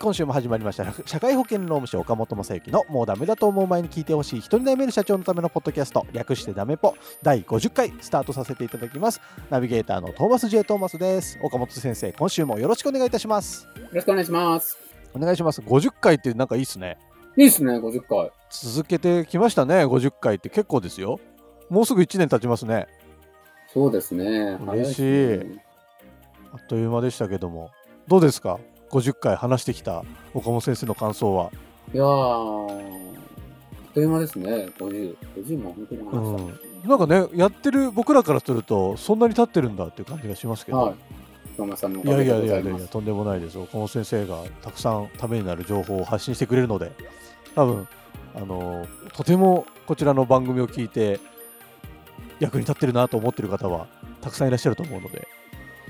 今週も始まりました。社会保険労務士岡本正幸のもうダメだと思う前に聞いてほしい人に悩める社長のためのポッドキャスト、略してダメポ第50回スタートさせていただきます。ナビゲーターのトーマス J. トーマスです。岡本先生、今週もよろしくお願いいたします。よろしくお願いします。お願いします。50回ってなんかいいっすね。いいですね、50回。続けてきましたね、50回って結構ですよ。もうすぐ1年経ちますね。そうですね。嬉しいねあっという間でしたけども。どうですか？?50 回話してきた岡本先生の感想は？いやー、あっという間ですね、50。50も本当に話したんですね。なんかね、やってる僕らからすると、そんなに経ってるんだっていう感じがしますけど。はい。いやいやいやいや。とんでもないです。岡本先生がたくさんためになる情報を発信してくれるので、多分あのとてもこちらの番組を聞いて役に立ってるなと思ってる方はたくさんいらっしゃると思うので、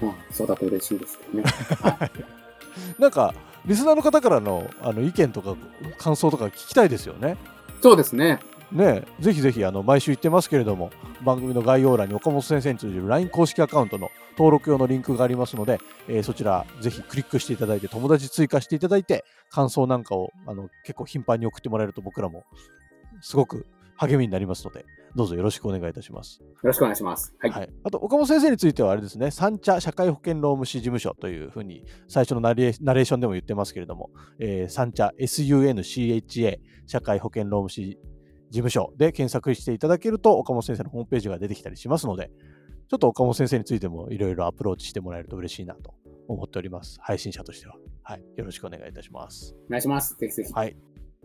まあ、そうだと嬉しいですけどね。なんかリスナーの方からのあの意見とか感想とか聞きたいですよね。そうですね。ねえぜひぜひあの毎週言ってますけれども番組の概要欄に岡本先生に通じる LINE 公式アカウントの登録用のリンクがありますので、えーそちらぜひクリックしていただいて友達追加していただいて感想なんかをあの結構頻繁に送ってもらえると僕らもすごく励みになりますのでどうぞよろしくお願いいたします。よろしくお願いします。はい。はい、あと岡本先生についてはあれですね三茶社会保険労務士事務所というふうに最初のナレーナレーションでも言ってますけれども、えー、三茶 SUNCHA 社会保険労務士事務所で検索していただけると岡本先生のホームページが出てきたりしますのでちょっと岡本先生についてもいろいろアプローチしてもらえると嬉しいなと思っております配信者としては、はい、よろしくお願いいたしますお願いします。ぜひぜひ。はい。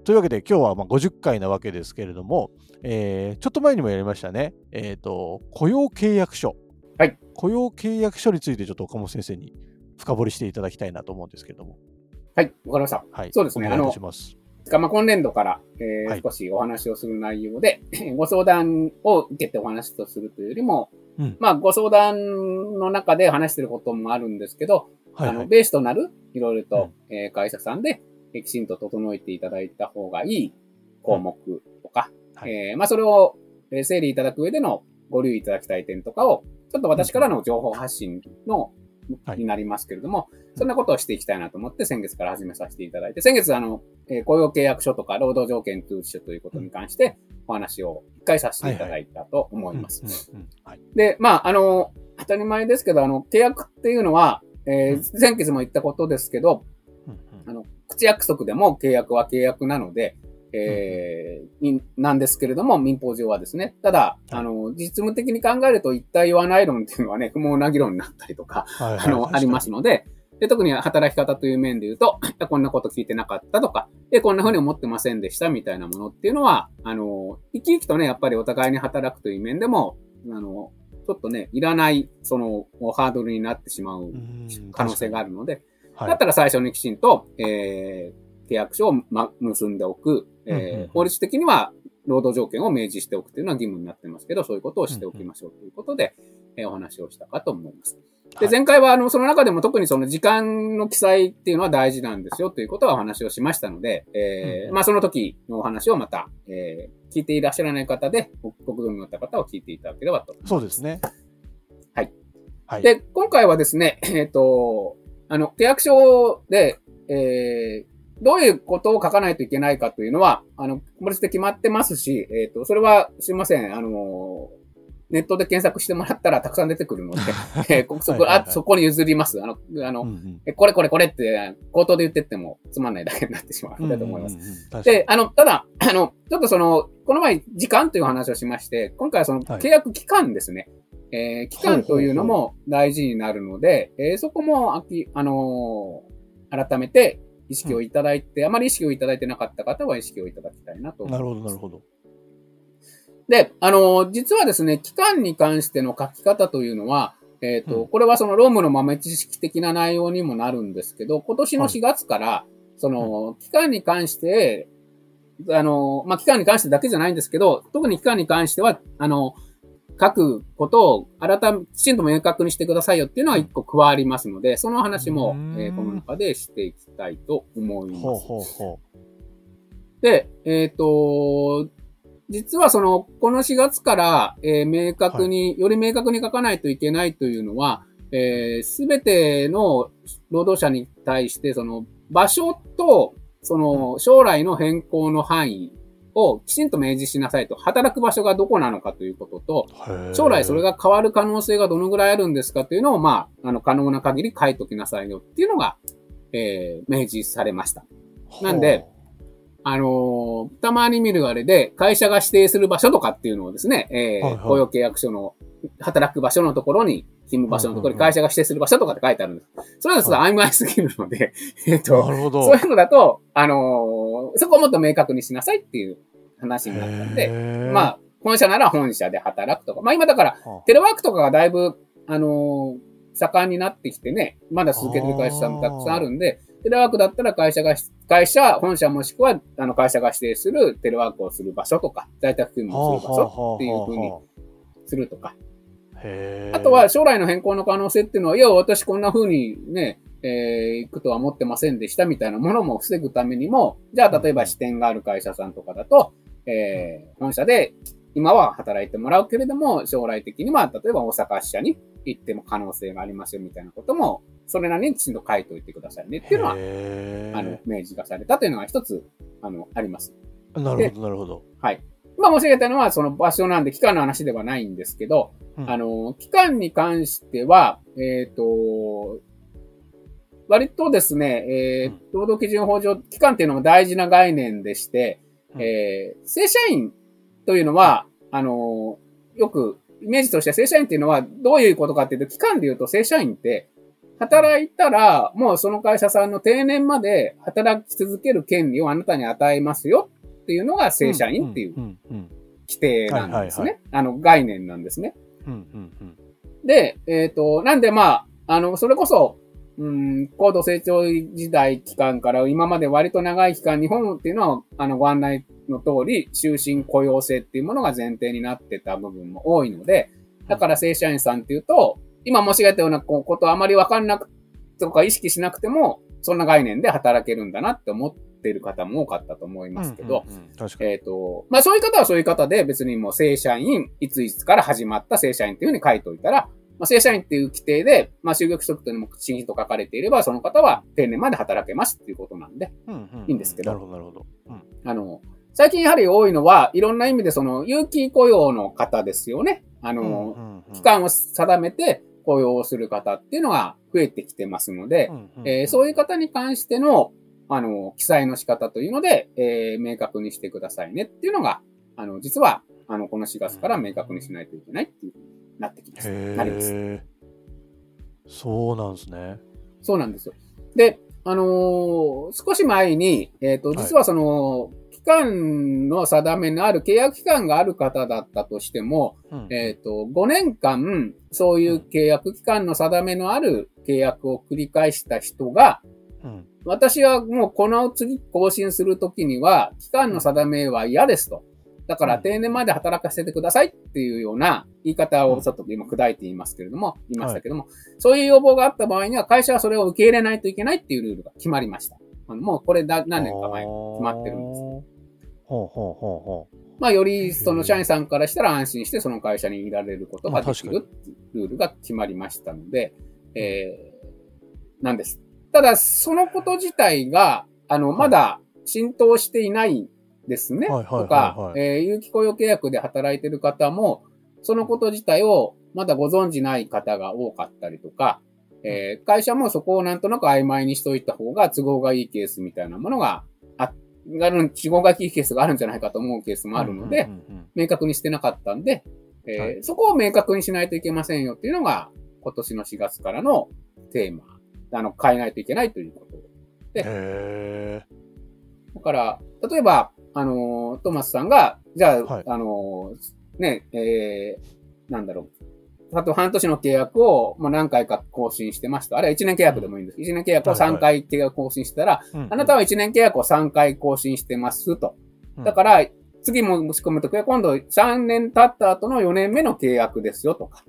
というわけで今日はまあ50回なわけですけれども、えーちょっと前にもやりましたね、えっ、と、雇用契約書。はい。雇用契約書についてちょっと岡本先生に深掘りしていただきたいなと思うんですけれども。はい。わかりました。はい。そうですねお願いします。まあ、今年度から、えーはい少しお話をする内容で、ご相談を受けてお話とするというよりも、うんまあ、ご相談の中で話してることもあるんですけど、はい、あの、はい。ベースとなる、いろいろと、えー会社さんで、えーきちんと整えていただいた方がいい項目とか、はい。えーまあ、それを、えー整理いただく上でのご留意いただきたい点とかを、ちょっと私からの情報発信の、はい。になりますけれども、そんなことをしていきたいなと思って先月から始めさせていただいて、先月あの、えー雇用契約書とか労働条件通知書ということに関してお話を一回させていただいたと思います。で、まあ、あの、当たり前ですけど、あの、契約っていうのは、えーうん。前月も言ったことですけど、うんうん。あの、口約束でも契約は契約なので、えーになんですけれども、民法上はですね。ただ、あの、実務的に考えると一体言わない論っていうのはね、不毛な議論になったりとか、はいはい。あの、ありますので、で、特に働き方という面で言うと、こんなこと聞いてなかったとか、で、こんな風に思ってませんでしたみたいなものっていうのは、あの、生き生きとね、やっぱりお互いに働くという面でも、あの、ちょっとね、いらない、その、ハードルになってしまううん可能性があるので、はいだったら最初にきちんと、えー、契約書を、ま、結んでおく、えーうんうんうん法律的には労働条件を明示しておくというのは義務になってますけど、そういうことをしておきましょうということで、えーお話をしたかと思います。で、はい前回は、あの、その中でも特にその時間の記載っていうのは大事なんですよということはお話をしましたので、えーうんまあその時のお話をまた、えー聞いていらっしゃらない方で、ごご興味のあった方は聞いていただければと思います。そうですね。はい。はい。で、今回はですね、えっ、と、あの、契約書で、えーどういうことを書かないといけないかというのは、あの、法律で決まってますし、えっ、と、それは、すいません、あの、ネットで検索してもらったらたくさん出てくるので、えそこ、はいはいはいあ、そこに譲ります。あの、あの、うんうんえこれこれこれって、口頭で言ってってもつまんないだけになってしまうのでと思います？うんうんうんで、あの、ただ、あの、ちょっとその、この前、時間という話をしまして、今回はその、はい契約期間ですね。えー期間というのも大事になるので、えーそこも、あき、あのー改めて意識をいただいて、あまり意識をいただいてなかった方は意識をいただきたいなと。なるほど、なるほど。で、あの、実はですね、期間に関しての書き方というのは、えっ、と、うん。これはそのロームの豆知識的な内容にもなるんですけど、今年の4月から、その、期間に関して、あの、まあ、期間に関してだけじゃないんですけど、特に期間に関しては、あの、書くことを改め、きちんと明確にしてくださいよっていうのが一個加わりますので、その話もう、ん。えーこの中でしていきたいと思います。ほうほうほで、えっ、と、実はその、この4月から、えー明確に、より明確に書かないといけないというのは、す、べ、ての労働者に対して、その、場所と、その、将来の変更の範囲をきちんと明示しなさいと。働く場所がどこなのかということと、将来それが変わる可能性がどのぐらいあるんですかというのを、まあ、あの、可能な限り書いときなさいよっていうのが、えー明示されました。なんで、あのーたまに見るあれで、会社が指定する場所とかっていうのをですね、えーはいはい雇用契約書の働く場所のところに、勤務場所のところに会社が指定する場所とかって書いてあるんです。それはちょっと曖昧すぎるので、えっと。そういうのだと、あのーそこをもっと明確にしなさいっていう話になったんで、でまあ、本社なら本社で働くとか、まあ今だから、あ、テレワークとかがだいぶ、あのー盛んになってきてね、まだ続けてる会社さんもたくさんあるんで、テレワークだったら会社が、会社、本社もしくは、あの、会社が指定するテレワークをする場所とか、在宅勤務をする場所っていうふうにするとか。あとは、将来の変更の可能性っていうのは、いや、私こんな風にね、えー行くとは思ってませんでしたみたいなものも防ぐためにも、じゃあ、例えば支店がある会社さんとかだと、えー本社で今は働いてもらうけれども、将来的には、例えば大阪支社に行っても可能性がありますよみたいなことも、それなりにきちんと書いておいてくださいねっていうのは、あの、明示がされたというのが一つ、あの、あります。なるほど、なるほど。はい。今申し上げたのは、その場所なんで、期間の話ではないんですけど、うん。あの、期間に関しては、えっ、と、割とですね、えーうん。労働基準法上、期間っていうのも大事な概念でして、うん。えー正社員というのは、あの、よく、イメージとして正社員っていうのはどういうことかっていうと、期間で言うと正社員って、働いたら、もうその会社さんの定年まで働き続ける権利をあなたに与えますよっていうのが正社員っていう規定なんですね。はいあの、概念なんですね。で、えっ、と、なんでまあ、あの、それこそ、うん、高度成長時代期間から今まで割と長い期間、日本っていうのは、あの、ご案内の通り、終身雇用制っていうものが前提になってた部分も多いので、だから正社員さんっていうと、今申し上げたようなことあまりわかんなくとか意識しなくても、そんな概念で働けるんだなって思っている方も多かったと思いますけど。えっ、と、まあそういう方はそういう方で別にもう正社員、いついつから始まった正社員っていうふうに書いておいたら、まあ、正社員っていう規定で、まあ就業規則というのもきちんと書かれていれば、その方は定年まで働けますっていうことなんで、うんうんうん。いいんですけど。なるほど、なるほど。うん。あの、最近やはり多いのは、いろんな意味でその有期雇用の方ですよね。あの、期間を定めて雇用をする方っていうのが増えてきてますので、えーそういう方に関しての、あの、記載の仕方というので、えー明確にしてくださいねっていうのが、あの、実は、あの、この4月から明確にしないといけないっていうふうになってきます。なります。そうなんですね。そうなんですよ。で、あのー少し前に、えっ、と、実はその、期間の定めのある契約期間がある方だったとしても、うんえっ、と、5年間、そういう契約期間の定めのある契約を繰り返した人が、うん私はもうこの次更新するときには、期間の定めは嫌ですと。だからうん定年まで働かせてくださいっていうような言い方をちょっと今砕いて言いますけれども、言いましたけども、そういう要望があった場合には会社はそれを受け入れないといけないっていうルールが決まりました。もうこれだ何年か前に決まってるんです。ほうほうほうほまあよりその社員さんからしたら安心してその会社にいられることができるっていうルールが決まりましたので、えー、なんです。ただ、そのこと自体が、あの、まだ浸透していないですね。はいとか、えー有期雇用契約で働いてる方も、そのこと自体をまだご存じない方が多かったりとか、えー会社もそこをなんとなく曖昧にしといた方が都合がいいケースみたいなものがあ、ある、都合がいいケースがあるんじゃないかと思うケースうもあるので、明確にしてなかったんで、えーはい。そこを明確にしないといけませんよっていうのが、今年の4月からのテーマ。あの、変えないといけないということへだから、例えば、あのートーマスさんが、じゃあ、はいあのーね、えー、なんだろう。あと半年の契約をもう何回か更新してますと。あるいは1年契約でもいいんです。1年契約を3回契約更新したら、ーあなたは1年契約を3回更新してますと。うんだから、次も申し込むときは今度3年経った後の4年目の契約ですよとか。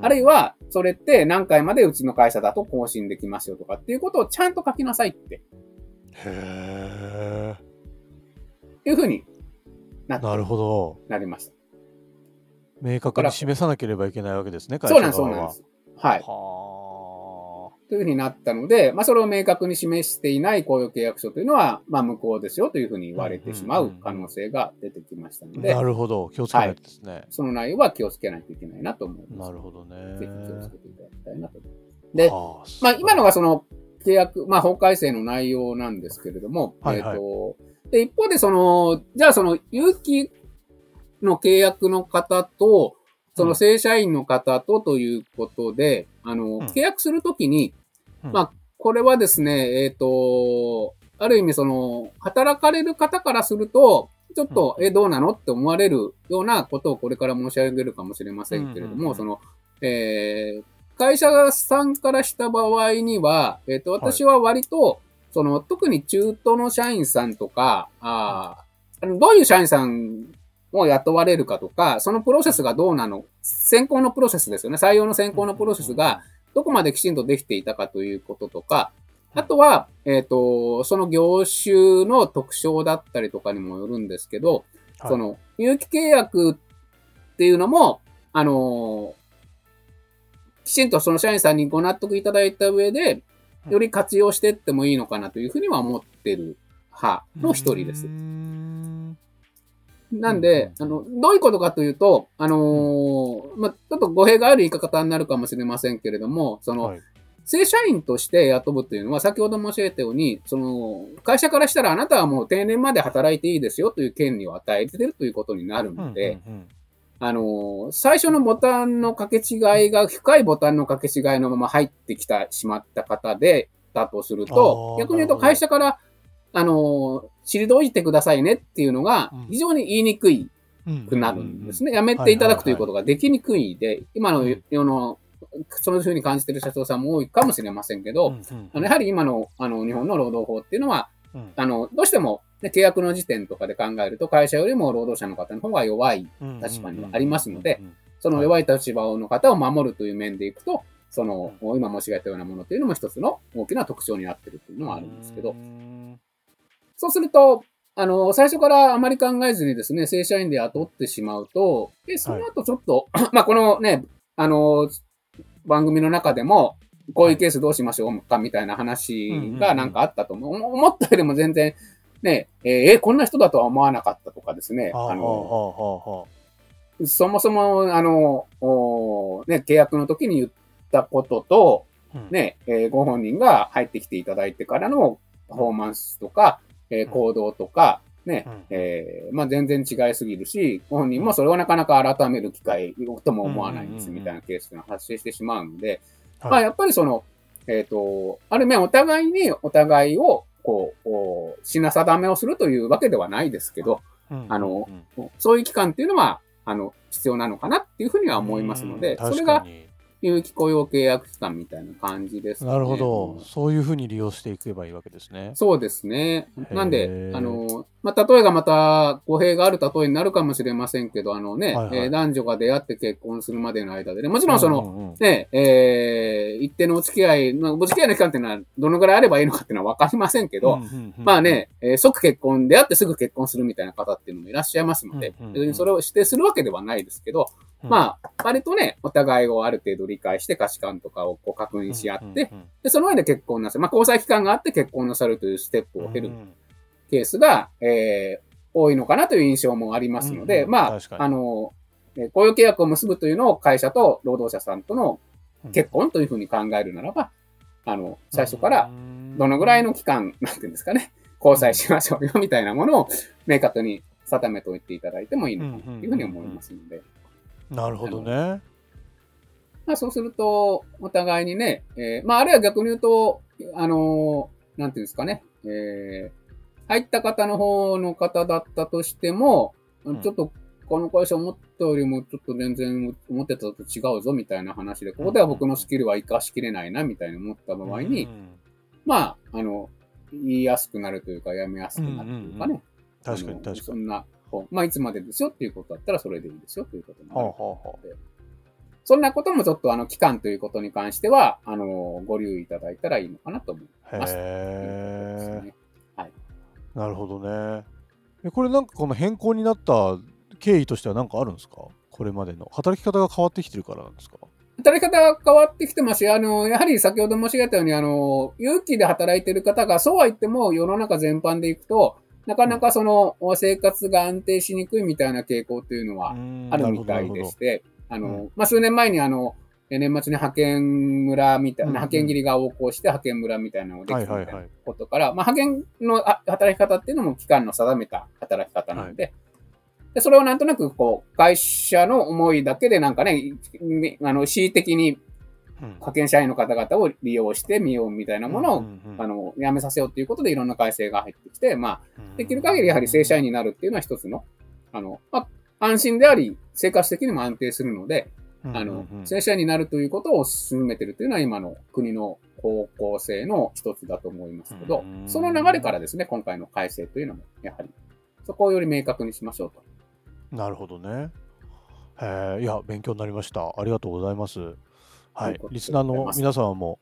あるいは、は、それって何回までうちの会社だと更新できますよとかっていうことをちゃんと書きなさいってへいうふうになーなるほど。なりました。明確に示さなければいけないわけですね、会そうなんです、社側は。そうなんです。はい。はというふうになったので、まあ、それを明確に示していない雇用契約書というのは、まあ、無効ですよというふうに言われてしまう可能性が出てきましたのあ。でな、るほど。気をつけないとですね。その内容は気をつけないといけないなと思います。なるほどね。ぜひ気をつけていただきたいなと思います。で、はまあ、今のがその契約、まあ、法改正の内容なんですけれども、はいはいえっ、と、で、一方でその、じゃあその、有期の契約の方と、その正社員の方とということで、あの、ん。契約するときに、うん。まあ、これはですね、えっ、と、ある意味その、働かれる方からすると、ちょっと、え、どうなのって思われるようなことをこれから申し上げるかもしれませんけれども、その、えー会社さんからした場合には、えっ、と、私は割と、その、特に中途の社員さんとか、あーあのどういう社員さんを雇われるかとか、そのプロセスがどうなの、選考のプロセスですよね。採用の選考のプロセスが、どこまできちんとできていたかということとか、あとは、えっ、と、その業種の特徴だったりとかにもよるんですけど、はい。その、有期契約っていうのも、あのきちんとその社員さんにご納得いただいた上で、より活用していってもいいのかなというふうには思ってる派の一人ですなんで、あの、どういうことかというと、あのーまあ、ちょっと語弊がある言い方になるかもしれませんけれども、その、はい。正社員として雇ぶというのは、先ほど申し上げたように、その、会社からしたらあなたはもう定年まで働いていいですよという権利を与えてるということになるので、うんうんあのー最初のボタンの掛け違いが深いボタンの掛け違いのまま入ってきたしまった方で、だとすると逆に言うと会社から、あのー退いてくださいねっていうのがうん。非常に言いにくいうん。くなるんですね。やめていただくということができにくいで、今の世の、そういうふうに感じている社長さんも多いかもしれませんけど、あのやはり今のあの日本の労働法っていうのは、うん。あのどうしても、ね、契約の時点とかで考えると、会社よりも労働者の方の方が弱い、立場にはありますので、その弱い立場の方を守るという面でいくと、その今申し上げたようなものというのも一つの大きな特徴になっているというのはあるんですけど。う、んそうすると、あの、最初からあまり考えずにですね、正社員で雇ってしまうと、で、その後ちょっと、まあ、このね、あの、番組の中でも、こういうケースどうしましょうかみたいな話がなんかあったと思う。思思ったよりも全然、ね、えーえーこんな人だとは思わなかったとかですね、はあの、そもそも、あの、おね、契約の時に言ったことと、うん。ね、えーご本人が入ってきていただいてからのパフォーマンスとか、えーうん。行動とか、ね、うん。えーまあ、全然違いすぎるし、ご本人もそれをなかなか改める機会とも思わないんですみたいなケースが発生してしまうので、はい。まあ、やっぱりその、えっ、と、ある面お互いにお互いを、こう、品定めをするというわけではないですけど、うん。あのうん。そういう期間っていうのは、あの、必要なのかなっていうふうには思いますので、うん。それが有期雇用契約期間みたいな感じです、ね。なるほど。そういうふうに利用していけばいいわけですね。そうですね。なんであの、まあ、例えがまた語弊がある例えになるかもしれませんけど、あのね、はいはいえー男女が出会って結婚するまでの間でね、もちろんその、うんうんうんね、えー一定のお付き合い、まあお付き合いの期間っていうのはどのぐらいあればいいのかっていうのはわかりませんけど、うんうんうんまあね、えー即結婚、出会ってすぐ結婚するみたいな方っていうのもいらっしゃいますので、うんうんうんそれを指定するわけではないですけど、うん。まあ、割とね、お互いをある程度理解して価値観とかをこう確認し合って、うんうんで、その上で結婚なさる。まあ、交際期間があって結婚なさるというステップを経るうん。ケースが、えー多いのかなという印象もありますので、うんうん。まああの、えー雇用契約を結ぶというのを会社と労働者さんとの結婚というふうに考えるならば、あの、最初からどのぐらいの期間、なんていうんですかね、交際しましょうよみたいなものを明確に定めておいていただいてもいいのかなというふうに思いますので、なるほどね。まあそうすると、お互いにね、えーまああるいは逆に言うと、あのーなんていうんですかね、えー、入った方の方の方だったとしても、んちょっとこの会社思ったよりもちょっと全然思ってたと違うぞみたいな話で、ここでは僕のスキルは活かしきれないなみたいに思った場合に、うんまあ、あの、言いやすくなるというか、やめやすくなるというかね。確かあのに確かに。そんな、まあ、いつまでですよっていうことだったらそれでいいですよということになる。はあはあはあそんなこともちょっとあの期間ということに関しては、あの、ご留意いただいたらいいのかなと思います。へね。え、なるほどね。えこれなんかこの変更になった経緯としては何かあるんですか？これまでの。働き方が変わってきてるからなんですか？働き方が変わってきてます。し、あの、やはり先ほど申し上げたように、あの、有期で働いてる方が、そうは言っても世の中全般でいくと、なかなかその生活が安定しにくいみたいな傾向というのはあるみたいでして、あうの、まあ、数年前にあの、え年末に派遣村みたいな、派遣切りが横行して派遣村みたいなのができたみたい。ことから、まあ、派遣のあ働き方っていうのも期間の定めた働き方なので、でそれをなんとなくこう、会社の思いだけでなんかね、みあの、恣意的にうん派遣社員の方々を利用してみようみたいなものを、あの、やめさせようということでいろんな改正が入ってきて、まあ、うんできる限りやはり正社員になるっていうのは一つの、あの、まあ、安心であり、生活的にも安定するので、あの、正社員になるということを進めてるというのは今の国の方向性の一つだと思いますけどうん、その流れからですね、今回の改正というのも、やはり、そこをより明確にしましょうと。なるほどね。へえ、いや、勉強になりました。ありがとうございます。はいリスナーの皆様も、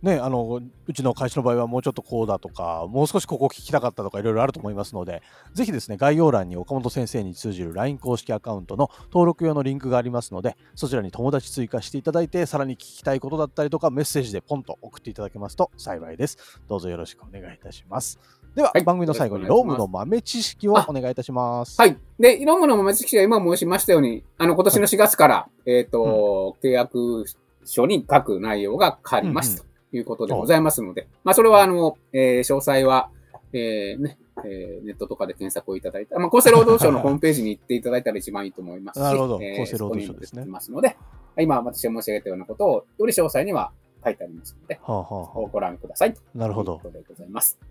ね、あのうちの会社の場合はもうちょっとこうだとか、もう少しここ聞きたかったとか、いろいろあると思いますので、ぜひですね、概要欄に岡本先生に通じる LINE 公式アカウントの登録用のリンクがありますので、そちらに友達追加していただいて、さらに聞きたいことだったりとか、メッセージでポンと送っていただけますと幸いです。どうぞよろしくお願いいたします。では、はい番組の最後にロームの豆知識をお願いいたします。はい。で、いろんなものも知識は今申しましたように、あの、今年の4月から、えっ、と、契約書に書く内容が変わりますということでございますので、まあ、それは、あの、えー詳細は、えーね、えーネットとかで検索をいただいた、まあ、厚生労働省のホームページに行っていただいたら一番いいと思いますし、なるほどえー厚生労働省ですねますので、今私が申し上げたようなことを、より詳細には書いてありますので、はあはあはご覧ください。とあなるほどいうこ。とでございます。は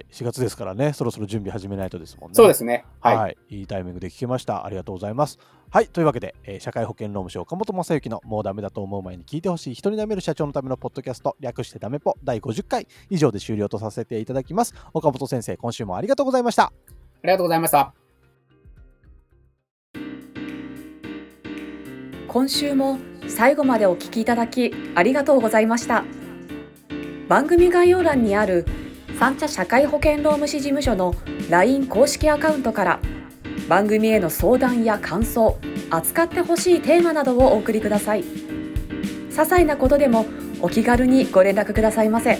い、4月ですからね、そろそろ準備始めないとですもんね。そうですね。はい。はい、いいタイミングで聞けました。ありがとうございます。はい、というわけで、えー社会保険労務省岡本正幸のもうダメだと思う前に聞いてほしい人にダメる社長のためのポッドキャスト、略してダメポ第50回以上で終了とさせていただきます。岡本先生、今週もありがとうございました。ありがとうございました。今週も最後までお聞きいただきありがとうございました番組概要欄にある三茶社会保険労務士事務所の LINE 公式アカウントから番組への相談や感想扱ってほしいテーマなどをお送りください。些細なことでもお気軽にご連絡くださいませ。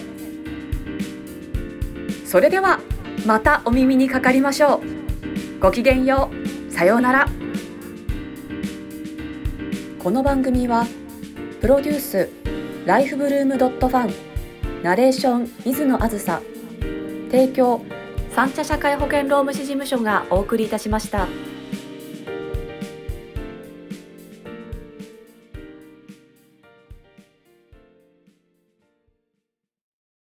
それではまたお耳にかかりましょう。ごきげんよう。さようなら。この番組はプロデュースライフブルームドットファンナレーション水野あずさ提供三茶社会保険労務士事務所がお送りいたしました。